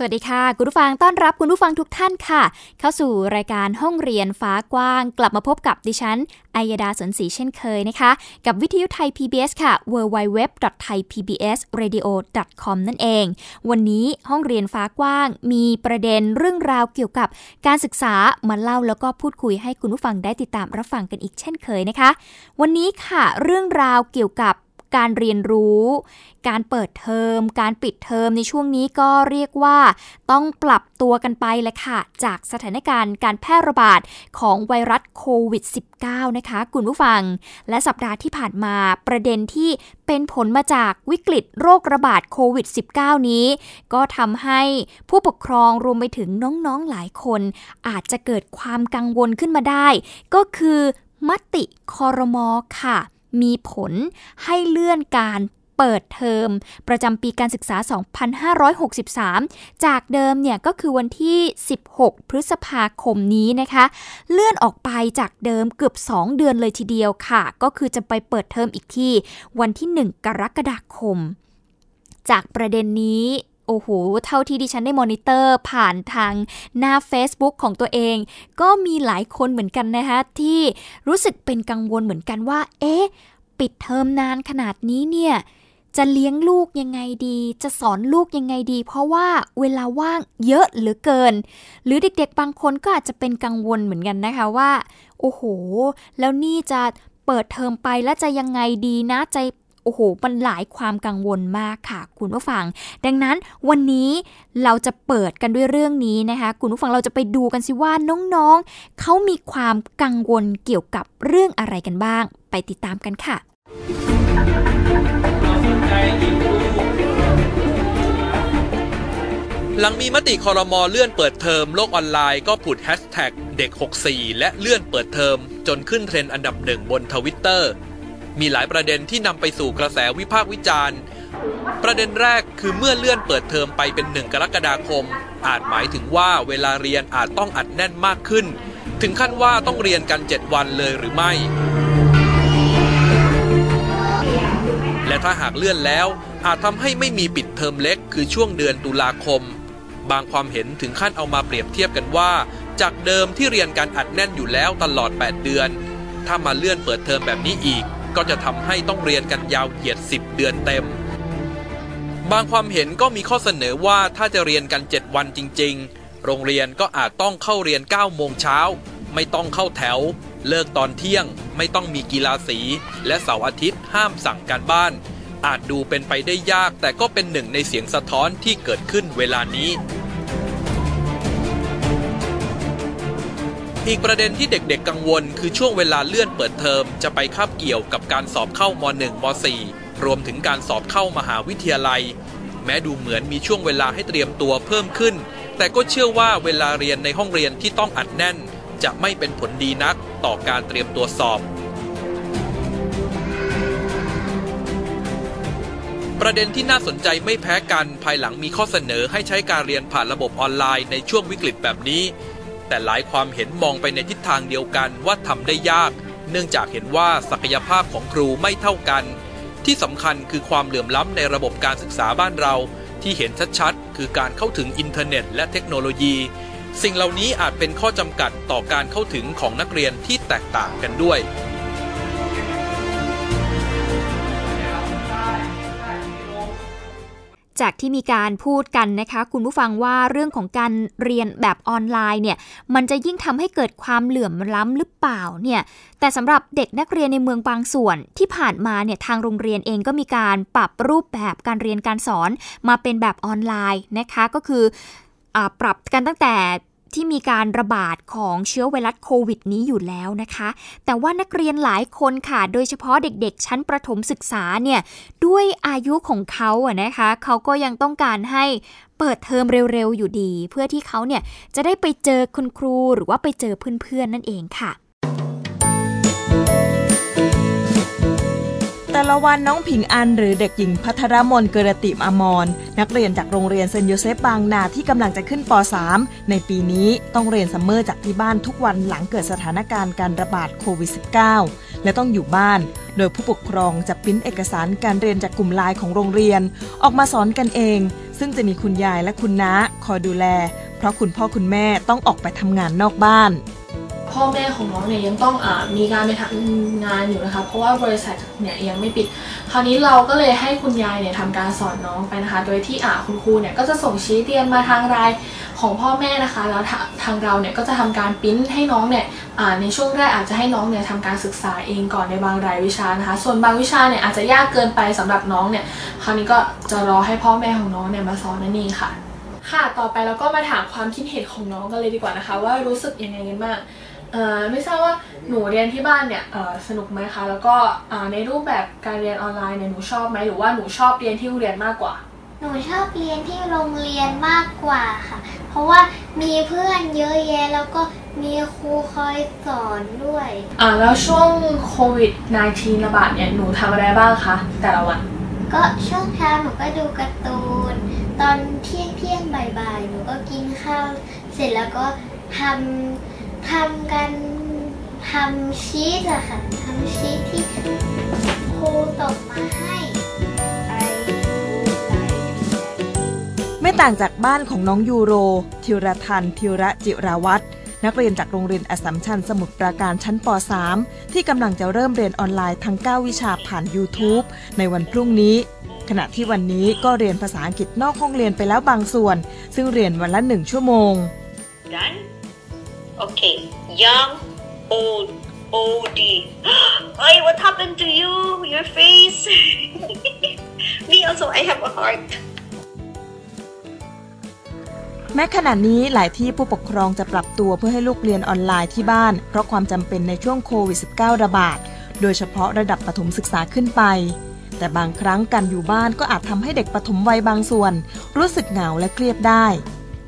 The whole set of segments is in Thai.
สวัสดีค่ะ คุณผู้ฟังต้อนรับคุณผู้ฟังทุกท่านค่ะ เข้าสู่รายการห้องเรียนฟ้ากว้าง กลับมาพบกับดิฉันอัยดาสนศรีเช่นเคยนะคะ กับวิทยุไทย PBS ค่ะ www.thaipbsradio.com นั่นเอง วันนี้ห้องเรียนฟ้ากว้าง มีประเด็นเรื่องราวเกี่ยวกับการศึกษามาเล่าแล้วก็พูดคุยให้คุณผู้ฟังได้ติดตามรับฟังกันอีกเช่นเคยนะคะ วันนี้ค่ะ เรื่องราวเกี่ยวกับ การเรียนรู้ การเปิดเทอม การปิดเทอมในช่วงนี้ก็เรียกว่า ต้องปรับตัวกันไปแหละค่ะ จากสถานการณ์การแพร่ระบาดของไวรัสโควิด -19 นะคะคุณผู้ฟัง และสัปดาห์ที่ผ่านมาประเด็นที่เป็นผลมาจากวิกฤตโรคระบาดโควิด -19 นี้ ก็ทำให้ผู้ปกครองรวมไปถึงน้องๆหลายคน อาจจะเกิดความกังวลขึ้นมาได้ ก็คือมติคอรมอค่ะ มีผลให้เลื่อนการเปิดเทอม ประจำปีการศึกษา 2563 จากเดิมเนี่ยก็คือวันที่ 16 พฤษภาคมนี้นะคะ เลื่อนออกไปจากเดิมเกือบ 2 เดือนเลยทีเดียวค่ะ ก็คือจะไปเปิดเทอมอีกที่วันที่ 1 กรกฎาคม จากประเด็นนี้ โอ้โห เท่าที่ดิฉันได้มอนิเตอร์ผ่านทางหน้า Facebook ของตัวเอง ก็มีหลายคนเหมือนกันนะคะที่รู้สึกเป็นกังวลเหมือนกันว่า เอ๊ะ ปิดเทอมนานขนาดนี้เนี่ยจะเลี้ยงลูกยังไงดี จะสอนลูกยังไงดี เพราะว่าเวลาว่างเยอะเหลือเกิน หรือเด็กๆ บางคนก็อาจจะเป็นกังวลเหมือนกันนะคะว่า โอ้โห แล้วนี่จะเปิดเทอมไปแล้วจะยังไงดีนะ จะ อ้โหมันหลายความกังวลมากค่ะ คุณผู้ฟัง ดังนั้นวันนี้เราจะเปิดกันด้วยเรื่องนี้นะคะ คุณผู้ฟังเราจะไปดูกันสิว่าน้องๆเขามีความกังวลเกี่ยวกับเรื่องอะไรกันบ้าง ไปติดตามกันค่ะหลังมีมติคอรมอเลื่อนเปิดเทอมโลกออนไลน์ก็ผุดแฮชแท็กเด็ก 64 และเลื่อนเปิดเทอมจนขึ้นเทรนด์อันดับหนึ่งบนทวิตเตอร์ มีหลายประเด็นที่นำไปสู่กระแสวิพากษ์วิจารณ์ ประเด็นแรกคือเมื่อเลื่อนเปิดเทอมไปเป็นหนึ่งกรกฎาคม อาจหมายถึงว่าเวลาเรียนอาจต้องอัดแน่นมากขึ้น ถึงขั้นว่าต้องเรียนกัน 7 วันเลยหรือไม่ และถ้าหากเลื่อนแล้ว อาจทำให้ไม่มีปิดเทอมเล็ก คือช่วงเดือนตุลาคม บางความเห็นถึงขั้นเอามาเปรียบเทียบกันว่า จากเดิมที่เรียนการอัดแน่นอยู่แล้วตลอด 8 เดือน ถ้ามาเลื่อนเปิดเทอมแบบนี้อีก ก็จะทำให้ต้องเรียนกันยาวเหยียด 10 เดือนเต็ม บางความเห็นก็มีข้อเสนอว่าถ้าจะเรียนกัน 7 วันจริง ๆ โรงเรียนก็อาจต้องเข้าเรียน 9 โมงเช้า ไม่ต้องเข้าแถว เลิกตอนเที่ยง ไม่ต้องมีกีฬาสี และเสาร์อาทิตย์ห้ามสั่งการบ้าน อาจดูเป็นไปได้ยากแต่ก็เป็นหนึ่งในเสียงสะท้อนที่เกิดขึ้นเวลานี้ อีกประเด็นที่เด็กๆ กังวล คือช่วงเวลาเลื่อนเปิดเทอมจะไปคาบเกี่ยวกับการสอบเข้าม1ม4รวมถึงการสอบเข้ามหาวิทยาลัย แม้ดูเหมือนมีช่วงเวลาให้เตรียมตัวเพิ่มขึ้น แต่ก็เชื่อว่าเวลาเรียนในห้องเรียนที่ต้องอัดแน่น จะไม่เป็นผลดีนักต่อการเตรียมตัวสอบ ประเด็นที่น่าสนใจไม่แพ้กันภายหลังมีข้อเสนอให้ใช้การเรียนผ่านระบบออนไลน์ในช่วงวิกฤตแบบนี้ แต่หลายความเห็นมองไปในทิศทางเดียวกันว่าทำได้ยาก เนื่องจากเห็นว่าศักยภาพของครูไม่เท่ากัน ที่สำคัญคือความเหลื่อมล้ำในระบบการศึกษาบ้านเรา ที่เห็นชัดๆ คือการเข้าถึงอินเทอร์เน็ต และเทคโนโลยี สิ่งเหล่านี้อาจเป็นข้อจำกัดต่อการเข้าถึงของนักเรียนที่แตกต่างกันด้วย จากที่มีการพูดกันนะคะคุณผู้ฟังว่าเรื่องของการเรียนแบบออนไลน์เนี่ยมันจะยิ่งทำให้เกิดความเหลื่อมล้ำหรือเปล่าเนี่ยแต่สำหรับเด็กนักเรียนในเมืองบางส่วนที่ผ่านมาเนี่ยทางโรงเรียนเองก็มีการปรับรูปแบบการเรียนการสอนมาเป็นแบบออนไลน์นะคะก็คืออปรับกันตั้งแต่ ที่มีการระบาดของเชื้อไวรัสโควิดนี้อยู่แล้วนะคะ แต่ว่านักเรียนหลายคนค่ะ โดยเฉพาะเด็กๆ ชั้นประถมศึกษาเนี่ย ด้วยอายุของเขาอะนะคะ เขาก็ยังต้องการให้เปิดเทอมเร็วๆ อยู่ดี เพื่อที่เขาเนี่ยจะได้ไปเจอคุณครูหรือว่าไปเจอเพื่อนๆ นั่นเองค่ะ แต่ละวันน้องผิงอันหรือเด็กหญิงพัทรมนเกรติมอมรนักเรียนจากโรงเรียนเซนต์โยเซฟบางนาที่กำลังจะขึ้นป .3 ในปีนี้ต้องเรียน summer จากที่บ้านทุกวันหลังเกิดสถานการณ์การระบาดโควิด -19 และต้องอยู่บ้าน โดยผู้ปกครองจะพิมพ์เอกสารการเรียนจากกลุ่มไลน์ของโรงเรียน ออกมาสอนกันเอง ซึ่งจะมีคุณยายและคุณน้าคอยดูแล เพราะคุณพ่อคุณแม่ต้องออกไปทำงานนอกบ้าน พ่อแม่ของน้องเนี่ยยังต้องอมีการไปทำงานอยู่นะคะ เพราะว่าบริษัทเนี่ยยังไม่ปิด คราวนี้เราก็เลยให้คุณยายเนี่ยทำการสอนน้องไปนะคะ โดยที่อ่าคุณครูเนี่ยก็จะส่งชี้เรียนมาทางรายของพ่อแม่นะคะ แล้วทางเราเนี่ยก็จะทำการพิมพ์ให้น้องเนี่ยในช่วงแรกอาจจะให้น้องเนี่ยทำการศึกษาเองก่อนในบางรายวิชานะคะ ส่วนบางวิชาเนี่ยอาจจะยากเกินไปสำหรับน้องเนี่ย คราวนี้ก็จะรอให้พ่อแม่ของน้องเนี่ยมาสอนนั่นเองค่ะค่ะ ต่อไปเราก็มาถามความคิดเห็นของน้องกันเลยดีกว่านะคะ ว่ารู้สึกยังไงกันบ้าง ไม่ทราบว่าหนูเรียนที่บ้านเนี่ยสนุกไหมคะ แล้วก็ในรูปแบบการเรียนออนไลน์เนี่ยหนูชอบไหมหรือว่าหนูชอบเรียนที่โรงเรียนมากกว่า หนูชอบเรียนที่โรงเรียนมากกว่าค่ะ เพราะว่ามีเพื่อนเยอะแยะแล้วก็มีครูคอยสอนด้วย อ่าแล้วช่วงโควิด -19 ระบาดเนี่ยหนูทำอะไรบ้างคะแต่ละวัน ก็ช่วงเช้าหนูก็ดูการ์ตูน ตอนเที่ยงเที่ยงบ่ายๆหนูก็กินข้าว เสร็จแล้วก็ทำ ทำกันทำชีสอะค่ะทำชีสที่ครูตกมาให้ ไม่ต่างจากบ้านของน้องยูโรทิวรทันทิวระจิราวัตรนักเรียนจากโรงเรียนอสัมชัญสมุทรปราการชั้นป .3 ที่กำลังจะเริ่มเรียนออนไลน์ทั้ง 9 วิชาผ่าน YouTube ในวันพรุ่งนี้ ขณะที่วันนี้ก็เรียนภาษาอังกฤษนอกห้องเรียนไปแล้วบางส่วน ซึ่งเรียนวันละหนึ่งชั่วโมง Done Okay, young, old, old. Hey, what happened to you? Your face? Me also, I have a heart. แม้ขณะนี้หลายที่ผู้ปกครองจะปรับตัวเพื่อให้ลูกเรียนออนไลน์ที่บ้าน เพราะความจำเป็นในช่วงโควิด -19 ระบาด โดยเฉพาะระดับประถมศึกษาขึ้นไป แต่บางครั้งการอยู่บ้านก็อาจทำให้เด็กปฐมวัยบางส่วน รู้สึกเหงาและเครียดได้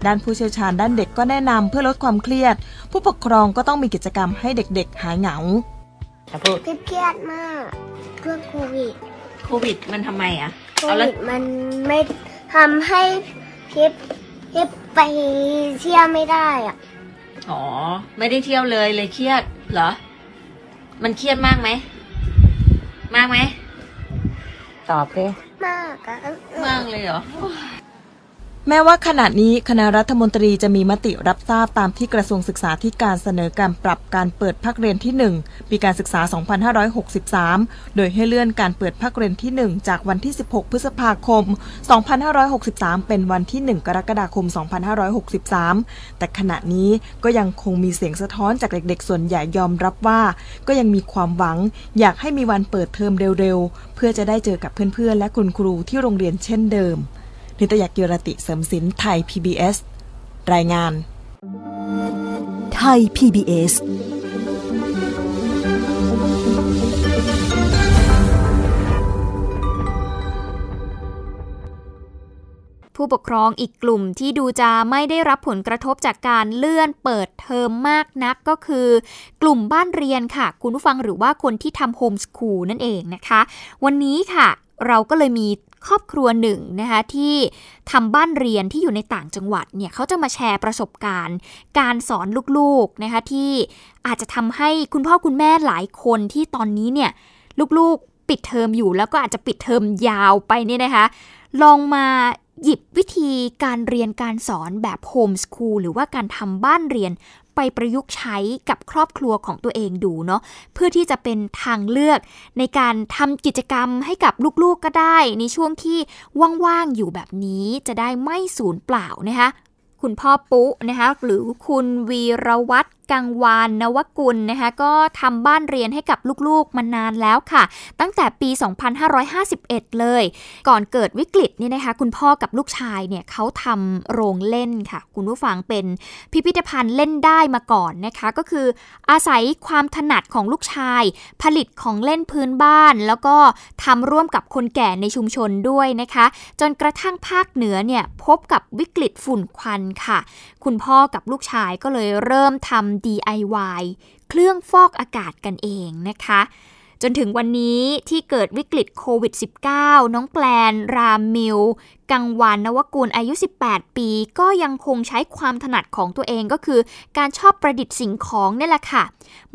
ด้านผู้เชี่ยวชาญด้านเด็กก็แนะนำเพื่อลดความเครียด ผู้ปกครองก็ต้องมีกิจกรรมให้เด็กๆ หายเหงาเครียดมากเรื่องโควิดโควิดมันทำไมอะโควิดมันไม่ทำให้พิบพิบไปเที่ยวไม่ได้อะอ๋อ ไม่ได้เที่ยวเลยเลยเครียดเหรอ มันเครียดมากไหม มากไหม ตอบเลยมากอะมากเลยเหรอ แม้ว่าขณะนี้คณะรัฐมนตรีจะมีมติรับทราบตามที่กระทรวงศึกษาธิการเสนอการปรับการเปิดภาคเรียนที่ 1 ปีการศึกษา 2563 โดยให้เลื่อนการเปิดภาคเรียนที่ 1 จากวันที่ 16 พฤษภาคม 2563 เป็นวันที่ 1 กรกฎาคม 2563 แต่ขณะนี้ก็ยังคงมีเสียงสะท้อนจากเด็กๆ ส่วนใหญ่ยอมรับว่า ก็ยังมีความหวัง อยากให้มีวันเปิดเทอมเร็วๆ เพื่อจะได้เจอกับเพื่อนๆ และคุณครูที่โรงเรียนเช่นเดิม นิตยกิรติเสริมสินไทย PBS รายงาน ไทย PBS ผู้ปกครองอีกกลุ่มที่ดูจะไม่ได้รับผลกระทบจากการเลื่อนเปิดเทอมมากนักก็คือ กลุ่มบ้านเรียนค่ะ คุณผู้ฟังหรือว่าคนที่ทำโฮมสคูลนั่นเองนะคะ วันนี้ค่ะเราก็เลยมี ครอบครัวหนึ่งนะคะที่ทำบ้านเรียนที่อยู่ในต่างจังหวัดเนี่ยเขาจะมาแชร์ประสบการณ์ การสอนลูกๆนะคะที่อาจจะทำให้คุณพ่อคุณแม่หลายคนที่ตอนนี้เนี่ยลูกๆปิดเทอมอยู่แล้วก็อาจจะปิดเทอมยาวไปเนี่ยนะคะ ลองมาหยิบวิธีการเรียนการสอนแบบโฮมสคูลหรือว่าการทำบ้านเรียน ไปประยุกต์ใช้กับครอบครัวของตัวเองดูเนาะเพื่อที่จะเป็นทางเลือกในการทำกิจกรรมให้กับลูกๆก็ได้ ในช่วงที่ว่างๆอยู่แบบนี้จะได้ไม่สูญเปล่านะคะคุณพ่อปุ๊นะคะหรือคุณวีรวัตร กังวานนวกุลนะคะก็ทำบ้านเรียนให้กับลูกๆมานานแล้วค่ะ ตั้งแต่ปี 2551 เลย ก่อนเกิดวิกฤตนี่นะคะ คุณพ่อกับลูกชายเนี่ยเขาทำโรงเล่นค่ะ คุณผู้ฟังเป็นพิพิธภัณฑ์เล่นได้มาก่อนนะคะ ก็คืออาศัยความถนัดของลูกชาย ผลิตของเล่นพื้นบ้าน แล้วก็ทำร่วมกับคนแก่ในชุมชนด้วยนะคะ จนกระทั่งภาคเหนือเนี่ยพบกับวิกฤตฝุ่นควันค่ะ คุณพ่อกับลูกชายก็เลยเริ่มทำ DIY เครื่องฟอกอากาศกันเองนะคะ จนถึงวันนี้ที่เกิดวิกฤตโควิด -19 น้องแปลน รามมิวกังวานนวกุลอายุ 18 ปี ก็ยังคงใช้ความถนัดของตัวเองก็คือ การชอบประดิษฐ์สิ่งของนี่แหละค่ะ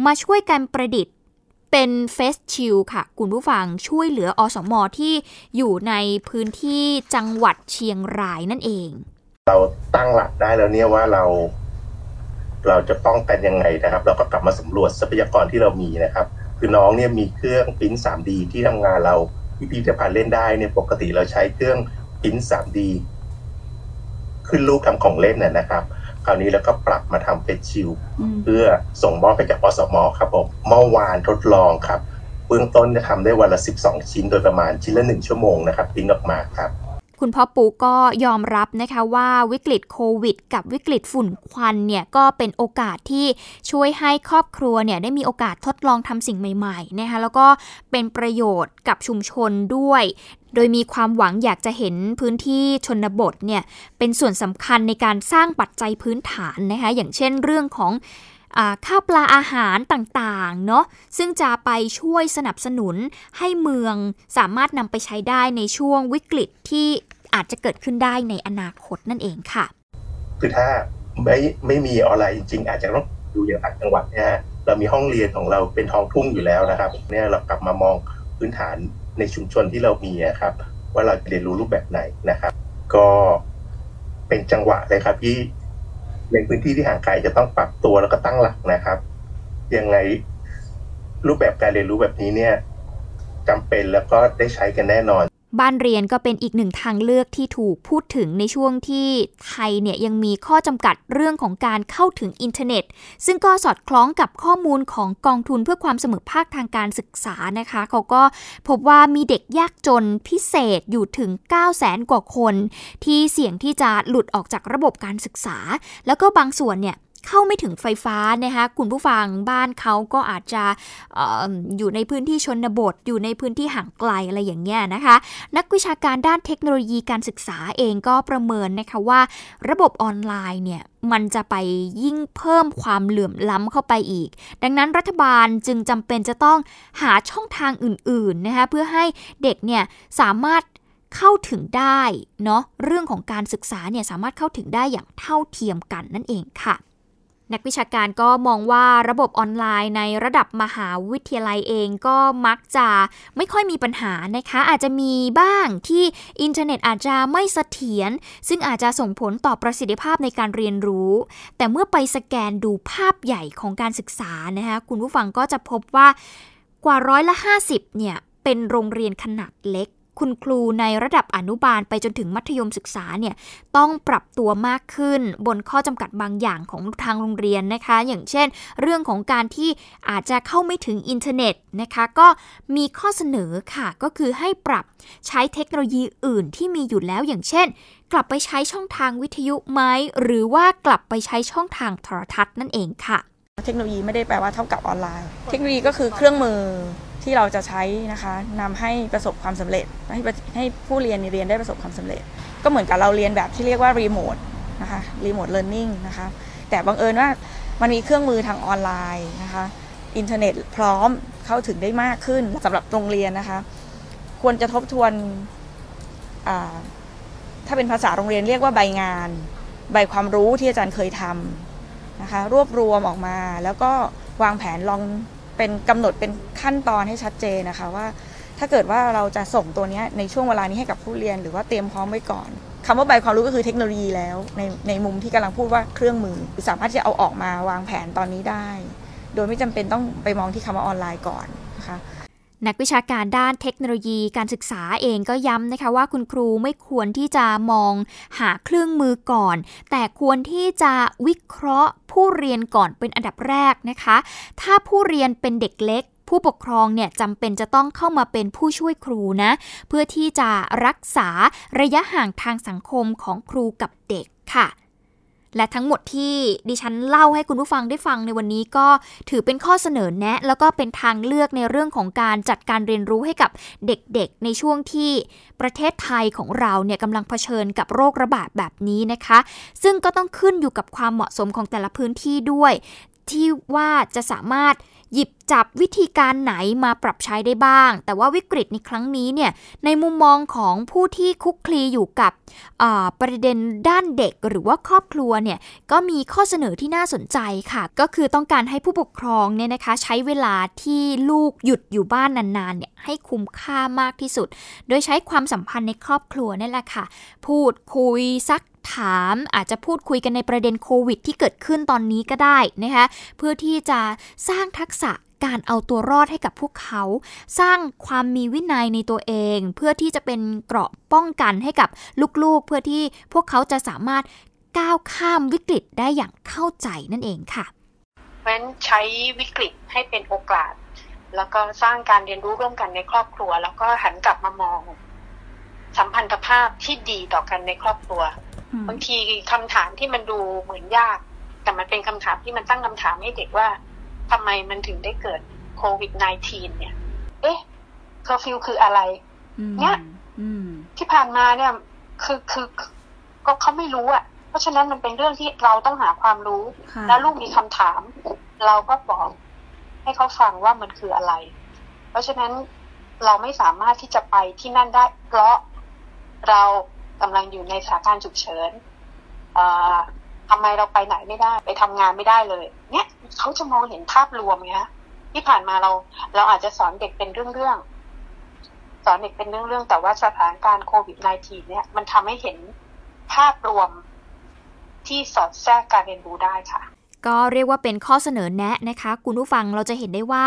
มาช่วยกันประดิษฐ์เป็นเฟสชิลค่ะ คุณผู้ฟังช่วยเหลืออสมอที่อยู่ในพื้นที่จังหวัดเชียงรายนั่นเอง เราตั้งหลักได้แล้วเนี่ยว่าเรา เราจะป้องกันยังไงนะครับ เราก็กลับมาสำรวจทรัพยากรที่เรามีนะครับ คือน้องเนี่ยมีเครื่องพิมพ์ 3D ที่ทำงานเราพิพิธภัณฑ์เล่นได้เนี่ยปกติเราใช้เครื่องพิมพ์ 3D ขึ้นรูปทำของเล่นน่ะนะครับ คราวนี้แล้วก็ปรับมาทำเป็นชิลเพื่อส่งมอบไปจากอสมครับผมเมื่อวานทดลองครับเบื้องต้นจะทำได้วันละ 12 ชิ้นโดยประมาณชิ้นละ 1 ชั่วโมงนะครับพิมพ์ออกมาครับ คุณพ่อปูก็ยอมรับนะคะว่าวิกฤตโควิด กับวิกฤตฝุ่นควันเนี่ยก็เป็นโอกาสที่ช่วยให้ครอบครัวเนี่ยได้มีโอกาสทดลองทำสิ่งใหม่ๆนะคะแล้วก็เป็นประโยชน์กับชุมชนด้วยโดยมีความหวังอยากจะเห็นพื้นที่ชนบทเนี่ยเป็นส่วนสำคัญในการสร้างปัจจัยพื้นฐานนะคะอย่างเช่นเรื่องของ ข้าวปลาอาหารต่างๆเนาะซึ่งจะไปช่วยสนับสนุนให้เมืองสามารถนำไปใช้ได้ในช่วงวิกฤตที่อาจจะเกิดขึ้นได้ในอนาคตนั่นเองค่ะ คือถ้าไม่ไม่มีออนไลน์จริง ๆ อาจจะต้องดูอย่างต่างจังหวัดนะฮะเรามีห้องเรียนของเราเป็นท้องทุ่งอยู่แล้วนะครับเนี่ยเรากลับมามองพื้นฐานในชุมชนที่เรามีครับ ว่าเราจะเรียนรู้รูปแบบไหนนะครับ ก็เป็นจังหวะเลยครับที่ ในพื้นที่ที่ห่างไกลจะต้องปรับตัวแล้วก็ตั้งหลักนะครับ ยังไงรูปแบบการเรียนรู้แบบนี้เนี่ยจำเป็นแล้วก็ได้ใช้กันแน่นอน บ้านเรียนก็เป็นอีกหนึ่งทางเลือกที่ถูกพูดถึงในช่วงที่ไทยเนี่ยยังมีข้อจำกัดเรื่องของการเข้าถึงอินเทอร์เน็ต ซึ่งก็สอดคล้องกับข้อมูลของกองทุนเพื่อความเสมอภาคทางการศึกษานะคะ เขาก็พบว่ามีเด็กยากจนพิเศษอยู่ถึง 9 0 0แสนกว่าคน ที่เสี่ยงที่จะหลุดออกจากระบบการศึกษา แล้วก็บางส่วนเนี่ย เข้าไม่ถึงไฟฟ้านะคะคุณผู้ฟังบ้านเขาก็อาจจะอออยู่ในพื้นที่ชนบท อยู่ในพื้นที่ห่างไกลอะไรอย่างเงี้ยนะคะ นักวิชาการด้านเทคโนโลยีการศึกษาเองก็ประเมินนะคะว่า ระบบออนไลน์เนี่ยมันจะไปยิ่งเพิ่มความเหลื่อมล้ำเข้าไปอีก ดังนั้นรัฐบาลจึงจำเป็นจะต้องหาช่องทางอื่นๆนะคะเพื่อให้เด็กเนี่ยสามารถเข้าถึงได้เนาะเรื่องของการศึกษาเนี่ยสามารถเข้าถึงได้อย่างเท่าเทียมกันนั่นเองค่ะ นักวิชาการก็มองว่าระบบออนไลน์ในระดับมหาวิทยาลัยเองก็มักจะไม่ค่อยมีปัญหานะคะ อาจจะมีบ้างที่อินเทอร์เน็ตอาจจะไม่เสถียรซึ่งอาจจะส่งผลต่อประสิทธิภาพในการเรียนรู้ แต่เมื่อไปสแกนดูภาพใหญ่ของการศึกษานะคะคุณผู้ฟังก็จะพบว่ากว่าร้อยละ 50เนี่ยเป็นโรงเรียนขนาดเล็ก คุณครูในระดับอนุบาลไปจนถึงมัธยมศึกษาเนี่ยต้องปรับตัวมากขึ้นบนข้อจำกัดบางอย่างของทางโรงเรียนนะคะ อย่างเช่น เรื่องของการที่อาจจะเข้าไม่ถึงอินเทอร์เน็ตนะคะ ก็มีข้อเสนอค่ะ ก็คือให้ปรับใช้เทคโนโลยีอื่นที่มีอยู่แล้วอย่างเช่น กลับไปใช้ช่องทางวิทยุไหมหรือว่ากลับไปใช้ช่องทางโทรทัศน์นั่นเองค่ะ เทคโนโลยีไม่ได้แปลว่าเท่ากับออนไลน์ เทคโนโลยีก็คือเครื่องมือ ที่เราจะใช้นะคะนำให้ประสบความสำเร็จ ให้ให้ผู้เรียนเรียนได้ประสบความสำเร็จ ก็เหมือนกับเราเรียนแบบที่เรียกว่ารีโมทนะคะ remote learning นะคะแต่บังเอิญว่ามันมีเครื่องมือทางออนไลน์นะคะอินเทอร์เน็ตพร้อมเข้าถึงได้มากขึ้นสำหรับโรงเรียนนะคะควรจะทบทวนถ้าเป็นภาษาโรงเรียนเรียกว่าใบงาน ใบความรู้ที่อาจารย์เคยทำนะคะรวบรวมออกมา แล้วก็วางแผนลอง เป็นกำหนดเป็นขั้นตอนให้ชัดเจนนะคะว่า ถ้าเกิดว่าเราจะส่งตัวนี้ในช่วงเวลานี้ให้กับผู้เรียน หรือว่าเตรียมพร้อมไว้ก่อนคำว่าใบความรู้ก็คือเทคโนโลยีแล้วในในมุมที่กำลังพูดว่าเครื่องมือ สามารถที่จะเอาออกมาวางแผนตอนนี้ได้ โดยไม่จำเป็นต้องไปมองที่คำว่าออนไลน์ก่อนนะคะ นักวิชาการด้านเทคโนโลยีการศึกษาเองก็ย้ำนะคะว่าคุณครูไม่ควรที่จะมองหาเครื่องมือก่อน แต่ควรที่จะวิเคราะห์ผู้เรียนก่อนเป็นอันดับแรกนะคะ ถ้าผู้เรียนเป็นเด็กเล็กผู้ปกครองเนี่ยจำเป็นจะต้องเข้ามาเป็นผู้ช่วยครูนะ เพื่อที่จะรักษาระยะห่างทางสังคมของครูกับเด็กค่ะ และทั้งหมดที่ดิฉันเล่าให้คุณผู้ฟังได้ฟังในวันนี้ก็ถือเป็นข้อเสนอแนะ แล้วก็เป็นทางเลือกในเรื่องของการจัดการเรียนรู้ให้กับเด็กๆ ในช่วงที่ประเทศไทยของเราเนี่ยกำลังเผชิญกับโรคระบาดแบบนี้นะคะ ซึ่งก็ต้องขึ้นอยู่กับความเหมาะสมของแต่ละพื้นที่ด้วย ที่ว่าจะสามารถ หยิบจับวิธีการไหนมาปรับใช้ได้บ้าง แต่ว่าวิกฤตในครั้งนี้เนี่ยในมุมมองของผู้ที่คุกคลีอยู่กับประเด็นด้านเด็กหรือว่าครอบครัวเนี่ยก็มีข้อเสนอที่น่าสนใจค่ะ ก็คือต้องการให้ผู้ปกครองเนี่ยนะคะใช้เวลาที่ลูกหยุดอยู่บ้านนานๆเนี่ยให้คุ้มค่ามากที่สุด โดยใช้ความสัมพันธ์ในครอบครัวนั่แหละค่ะ พูดคุยซัก ถาม อาจจะพูดคุยกันในประเด็นโควิด ที่เกิดขึ้นตอนนี้ก็ได้นะคะเพื่อที่จะสร้างทักษะการเอาตัวรอดให้กับพวกเขา สร้างความมีวินัยในตัวเอง เพื่อที่จะเป็นเกราะป้องกันให้กับลูกๆ เพื่อที่พวกเขาจะสามารถก้าวข้ามวิกฤตได้อย่างเข้าใจนั่นเองค่ะเพราะฉะนั้นใช้วิกฤตให้เป็นโอกาส แล้วก็สร้างการเรียนรู้ร่วมกันในครอบครัว แล้วก็หันกลับมามอง สัมพันธภาพที่ดีต่อกันในครอบครัว บางทีคำถามที่มันดูเหมือนยาก แต่มันเป็นคำถามที่มันตั้งคำถามให้เด็กว่าทำไมมันถึงได้เกิดโควิด -19 เนี่ย เอ๊ะเคอร์ฟิวคืออะไร เนี่ยที่ผ่านมาเนี่ย คือคือก็เขาไม่รู้อะ เพราะฉะนั้นมันเป็นเรื่องที่เราต้องหาความรู้ แล้วลูกมีคำถาม เราก็บอกให้เขาฟังว่ามันคืออะไร เพราะฉะนั้นเราไม่สามารถที่จะไปที่นั่นได้ เพราะเรา กำลังอยู่ในสถานการณ์ฉุกเฉินทำไมเราไปไหนไม่ได้ ไปทำงานไม่ได้เลย เนี่ยเขาจะมองเห็นภาพรวมไงฮะที่ผ่านมาเรา เราอาจจะสอนเด็กเป็นเรื่องๆสอนเด็กเป็นเรื่องๆแต่ว่าสถานการณ์โควิด -19 เนี่ย มันทำให้เห็นภาพรวมที่สอดแทรกการเรียนรู้ได้ค่ะ ก็เรียกว่าเป็นข้อเสนอแนะนะคะ คุณผู้ฟังเราจะเห็นได้ว่า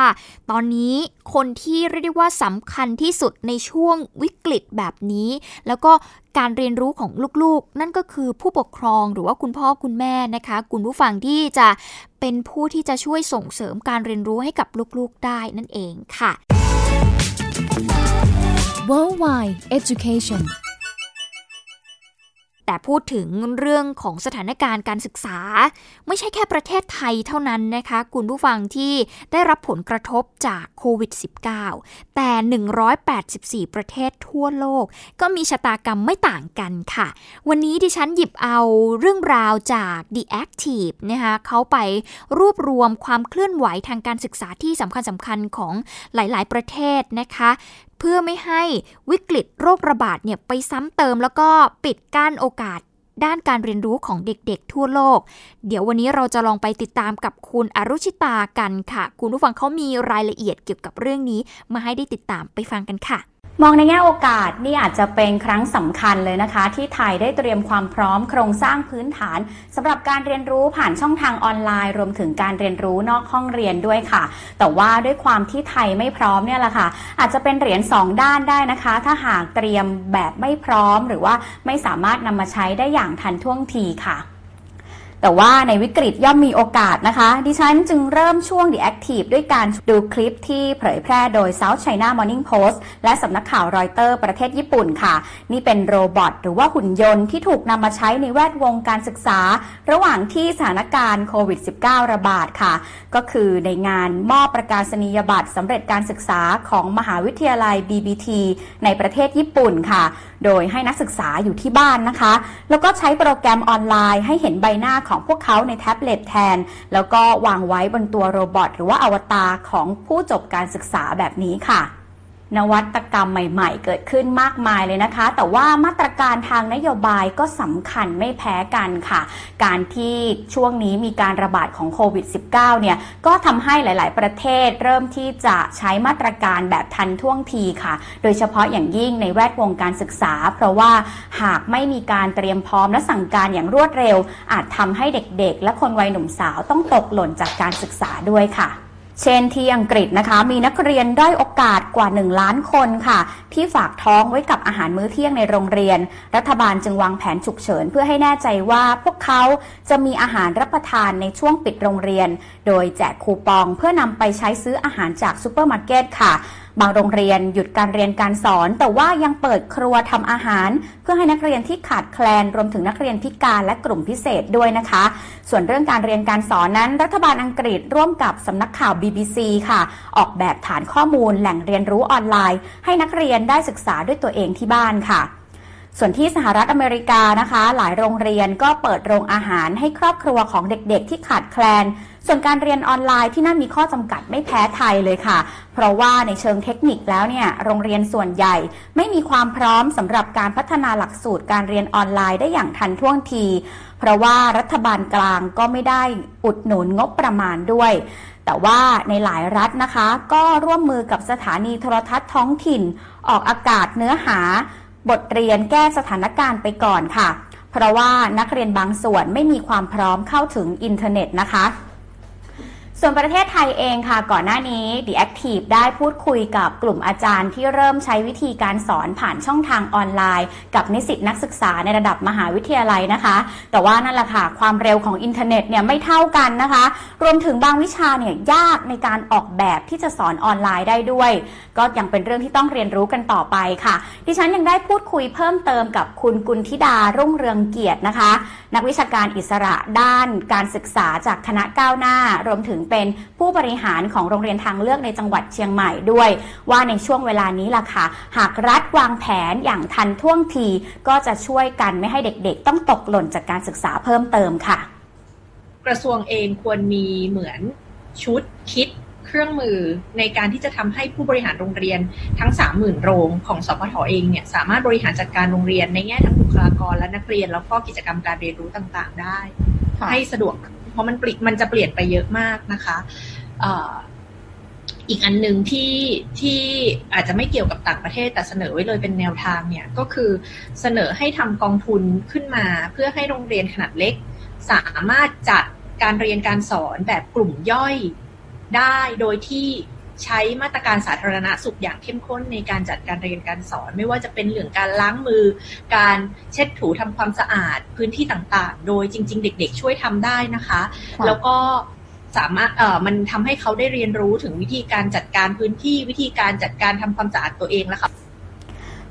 ตอนนี้คนที่เรียกได้ว่าสำคัญที่สุดในช่วงวิกฤตแบบนี้ แล้วก็การเรียนรู้ของลูกๆ นั่นก็คือผู้ปกครองหรือว่าคุณพ่อคุณแม่นะคะ คุณผู้ฟังที่จะเป็นผู้ที่จะช่วยส่งเสริมการเรียนรู้ให้กับลูกๆได้นั่นเองค่ะ Worldwide Education แต่พูดถึงเรื่องของสถานการณ์การศึกษา ไม่ใช่แค่ประเทศไทยเท่านั้นนะคะ คุณผู้ฟังที่ได้รับผลกระทบจากโควิด -19 แต่ 184 ประเทศทั่วโลก ก็มีชะตากรรมไม่ต่างกันค่ะ วันนี้ดิฉันหยิบเอาเรื่องราวจาก The Active นะคะเขาไปรวบรวมความเคลื่อนไหวทางการศึกษาที่สำคัญสำคัญของหลาย ๆ ประเทศนะคะ เพื่อไม่ให้วิกฤตโรคระบาดเนี่ยไปซ้ำเติมแล้วก็ปิดกั้นโอกาสด้านการเรียนรู้ของเด็กๆทั่วโลก เดี๋ยววันนี้เราจะลองไปติดตามกับคุณอรุชิตากันค่ะ คุณผู้ฟังเขามีรายละเอียดเกี่ยวกับเรื่องนี้ มาให้ได้ติดตามไปฟังกันค่ะ มองในแง่โอกาสนี่อาจจะเป็นครั้งสำคัญเลยนะคะ ที่ไทยได้เตรียมความพร้อมโครงสร้างพื้นฐานสำหรับการเรียนรู้ผ่านช่องทางออนไลน์ รวมถึงการเรียนรู้นอกห้องเรียนด้วยค่ะ แต่ว่าด้วยความที่ไทยไม่พร้อมเนี่ยแหละค่ะ อาจจะเป็นเหรียญสองด้านได้นะคะ ถ้าหากเตรียมแบบไม่พร้อม หรือว่าไม่สามารถนำมาใช้ได้อย่างทันท่วงทีค่ะ แต่ว่าในวิกฤตย่อมมีโอกาสนะคะ ดิฉันจึงเริ่มช่วง The Active ด้วยการดูคลิปที่เผยแพร่โดย South China Morning Post และสำนักข่าวรอยเตอร์ประเทศญี่ปุ่นค่ะ นี่เป็น robot หรือว่าหุ่นยนต์ที่ถูกนำมาใช้ในแวดวงการศึกษา ระหว่างที่สถานการณ์โควิด -19 ระบาดค่ะ ก็คือในงานมอบประกาศนียบัตรสำเร็จการศึกษาของมหาวิทยาลัย BBT ในประเทศญี่ปุ่นค่ะโดยให้นักศึกษาอยู่ที่บ้านนะคะ แล้วก็ใช้โปรแกรมออนไลน์ให้เห็นใบหน้าของพวกเขาในแท็บเล็ตแทน แล้วก็วางไว้บนตัว robot หรือว่าอวตารของผู้จบการศึกษาแบบนี้ค่ะ นวัตกรรมใหม่ๆ เกิดขึ้นมากมายเลยนะคะ แต่ว่ามาตรการทางนโยบายก็สำคัญไม่แพ้กันค่ะ การที่ช่วงนี้มีการระบาดของโควิด -19 เนี่ย ก็ทำให้หลาย ๆ ประเทศเริ่มที่จะใช้มาตรการแบบทันท่วงทีค่ะ โดยเฉพาะอย่างยิ่งในแวดวงการศึกษา เพราะว่าหากไม่มีการเตรียมพร้อมและสั่งการอย่างรวดเร็ว อาจทำให้เด็ก ๆ และคนวัยหนุ่มสาวต้องตกหล่นจากการศึกษาด้วยค่ะ เช่นที่อังกฤษนะคะ มีนักเรียนด้อยโอกาสกว่า 1 ล้านคนค่ะ ที่ฝากท้องไว้กับอาหารมื้อเที่ยงในโรงเรียน รัฐบาลจึงวางแผนฉุกเฉิน เพื่อให้แน่ใจว่าพวกเขาจะมีอาหารรับประทานในช่วงปิดโรงเรียน โดยแจกคูปองเพื่อนำไปใช้ซื้ออาหารจากซูเปอร์มาร์เก็ตค่ะ บางโรงเรียนหยุดการเรียนการสอน แต่ว่ายังเปิดครัวทำอาหาร เพื่อให้นักเรียนที่ขาดแคลนรวมถึงนักเรียนพิการและกลุ่มพิเศษด้วยนะคะ ส่วนเรื่องการเรียนการสอนนั้น รัฐบาลอังกฤษร่วมกับสำนักข่าว BBC ค่ะ ออกแบบฐานข้อมูลแหล่งเรียนรู้ออนไลน์ ให้นักเรียนได้ศึกษาด้วยตัวเองที่บ้านค่ะส่วนที่สหรัฐอเมริกานะคะ หลายโรงเรียนก็เปิดโรงอาหารให้ครอบครัวของเด็กๆ ที่ขาดแคลน ส่วนการเรียนออนไลน์ที่นั่นมีข้อจำกัดไม่แพ้ไทยเลยค่ะ เพราะว่าในเชิงเทคนิคแล้วเนี่ยโรงเรียนส่วนใหญ่ ไม่มีความพร้อมสำหรับการพัฒนาหลักสูตรการเรียนออนไลน์ได้อย่างทันท่วงที เพราะว่ารัฐบาลกลางก็ไม่ได้อุดหนุนงบประมาณด้วย แต่ว่าในหลายรัฐนะคะ ก็ร่วมมือกับสถานีโทรทัศน์ท้องถิ่น ออกอากาศเนื้อหา บทเรียนแก้สถานการณ์ไปก่อนค่ะ เพราะว่านักเรียนบางส่วนไม่มีความพร้อมเข้าถึงอินเทอร์เน็ตนะคะ ส่วนประเทศไทยเองค่ะ ก่อนหน้านี้ The Active ได้พูดคุยกับกลุ่มอาจารย์ที่เริ่มใช้วิธีการสอนผ่านช่องทางออนไลน์ กับนิสิตนักศึกษาในระดับมหาวิทยาลัยนะคะ แต่ว่านั่นแหละค่ะ ความเร็วของอินเทอร์เน็ตเนี่ยไม่เท่ากันนะคะ รวมถึงบางวิชาเนี่ยยากในการออกแบบที่จะสอนออนไลน์ได้ด้วย ก็ยังเป็นเรื่องที่ต้องเรียนรู้กันต่อไปค่ะ ดิฉันยังได้พูดคุยเพิ่มเติมกับคุณกุลธิดารุ่งเรืองเกียรตินะคะ นักวิชาการอิสระด้านการศึกษาจากคณะก้าวหน้ารวมถึงเป็นผู้บริหารของโรงเรียนทางเลือกในจังหวัดเชียงใหม่ด้วย ว่าในช่วงเวลานี้ล่ะค่ะ หากรัฐวางแผนอย่างทันท่วงที ก็จะช่วยกันไม่ให้เด็กๆ ต้องตกหล่นจากการศึกษาเพิ่มเติมค่ะ กระทรวงเองควรมีเหมือนชุดคิดเครื่องมือในการที่จะทำให้ผู้บริหารโรงเรียนทั้ง 30,000 โรงของสพทเองเนี่ยสามารถบริหารจัดการโรงเรียนในแง่ทั้งบุคลากรและนักเรียน แล้วก็กิจกรรมการเรียนรู้ต่างๆ ได้ ให้สะดวก เพราะมันปลิมันจะเปลี่ยนไปเยอะมากนะคะอีกอันหนึ่งที่ที่อาจจะไม่เกี่ยวกับต่างประเทศแต่เสนอไว้เลยเป็นแนวทางเนี่ยก็คือเสนอให้ทำกองทุนขึ้นมา เพื่อให้โรงเรียนขนาดเล็ก สามารถจัดการเรียนการสอนแบบกลุ่มย่อยได้โดยที่ ใช้มาตรการสาธารณสุขอย่างเข้มข้นในการจัดการเรียนการสอน ไม่ว่าจะเป็นเรื่องการล้างมือ การเช็ดถูทำความสะอาดพื้นที่ต่างๆ โดยจริง ๆ เด็ก ๆ ช่วยทำได้นะคะ แล้วก็สามารถเอ่อมันทำให้เขาได้เรียนรู้ถึงวิธีการจัดการพื้นที่วิธีการจัดการทำความสะอาดตัวเองแล้วค่ะ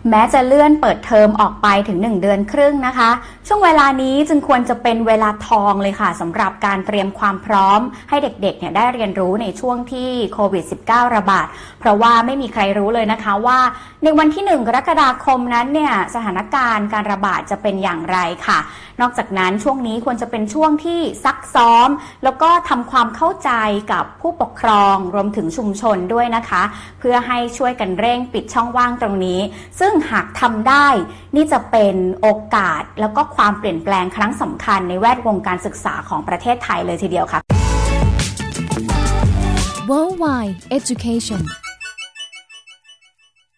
แม้จะเลื่อนเปิดเทอมออกไปถึง 1 เดือนครึ่งนะคะ ช่วงเวลานี้จึงควรจะเป็นเวลาทองเลยค่ะสำหรับการเตรียมความพร้อม ให้เด็กๆเนี่ยได้เรียนรู้ในช่วงที่โควิด -19 ระบาด เพราะว่าไม่มีใครรู้เลยนะคะว่าในวันที่ 1 กรกฎาคมนั้นเนี่ยสถานการณ์การระบาดจะเป็นอย่างไรค่ะ นอกจากนั้นช่วงนี้ควรจะเป็นช่วงที่ซักซ้อม แล้วก็ทำความเข้าใจกับผู้ปกครองรวมถึงชุมชนด้วยนะคะ เพื่อให้ช่วยกันเร่งปิดช่องว่างตรงนี้ ซึ่งหากทำได้ นี่จะเป็นโอกาสแล้วก็ความเปลี่ยนแปลงครั้งสำคัญในแวดวงการศึกษาของประเทศไทยเลยทีเดียวค่ะ Worldwide Education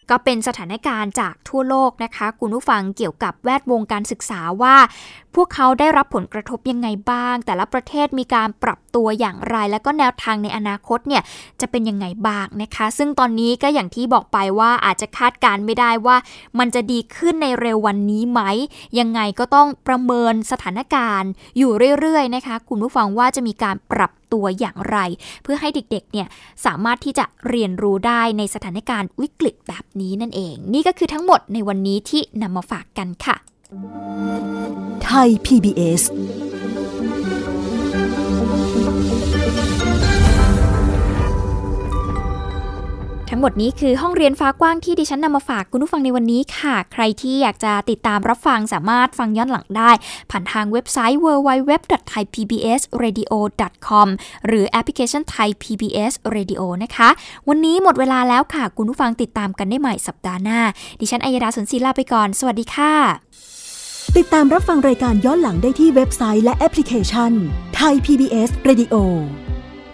ก็เป็นสถานการณ์จากทั่วโลกนะคะ คุณผู้ฟังเกี่ยวกับแวดวงการศึกษาว่า พวกเขาได้รับผลกระทบยังไงบ้าง แต่ละประเทศมีการปรับตัวอย่างไร และก็แนวทางในอนาคตเนี่ยจะเป็นยังไงบ้างนะคะ ซึ่งตอนนี้ก็อย่างที่บอกไปว่าอาจจะคาดการไม่ได้ว่า มันจะดีขึ้นในเร็ววันนี้ไหม ยังไงก็ต้องประเมินสถานการณ์อยู่เรื่อยๆนะคะ คุณผู้ฟังว่าจะมีการปรับ ตัวอย่างไร เพื่อให้เด็กๆเนี่ยสามารถที่จะเรียนรู้ได้ในสถานการณ์วิกฤตแบบนี้นั่นเอง นี่ก็คือทั้งหมดในวันนี้ที่นำมาฝากกันค่ะ ไทย PBS งหมดนี้คือห้องเรียนฟ้ากว้างที่ดิฉันนำมาฝากคุณผู้ฟังในวันนี้ค่ะ ใครที่อยากจะติดตามรับฟังสามารถฟังย้อนหลังได้ ผ่านทางเว็บไซต์ www.thaipbsradio.com หรือแอปพลิเคชัน Thai PBS Radio นะคะ วันนี้หมดเวลาแล้วค่ะ คุณผู้ฟังติดตามกันได้ใหม่สัปดาห์หน้า ดิฉันอัยดาสนศิลาไปก่อน สวัสดีค่ะ ติดตามรับฟังรายการย้อนหลังได้ที่เว็บไซต์และแอปพลิเคชัน Thai PBS Radio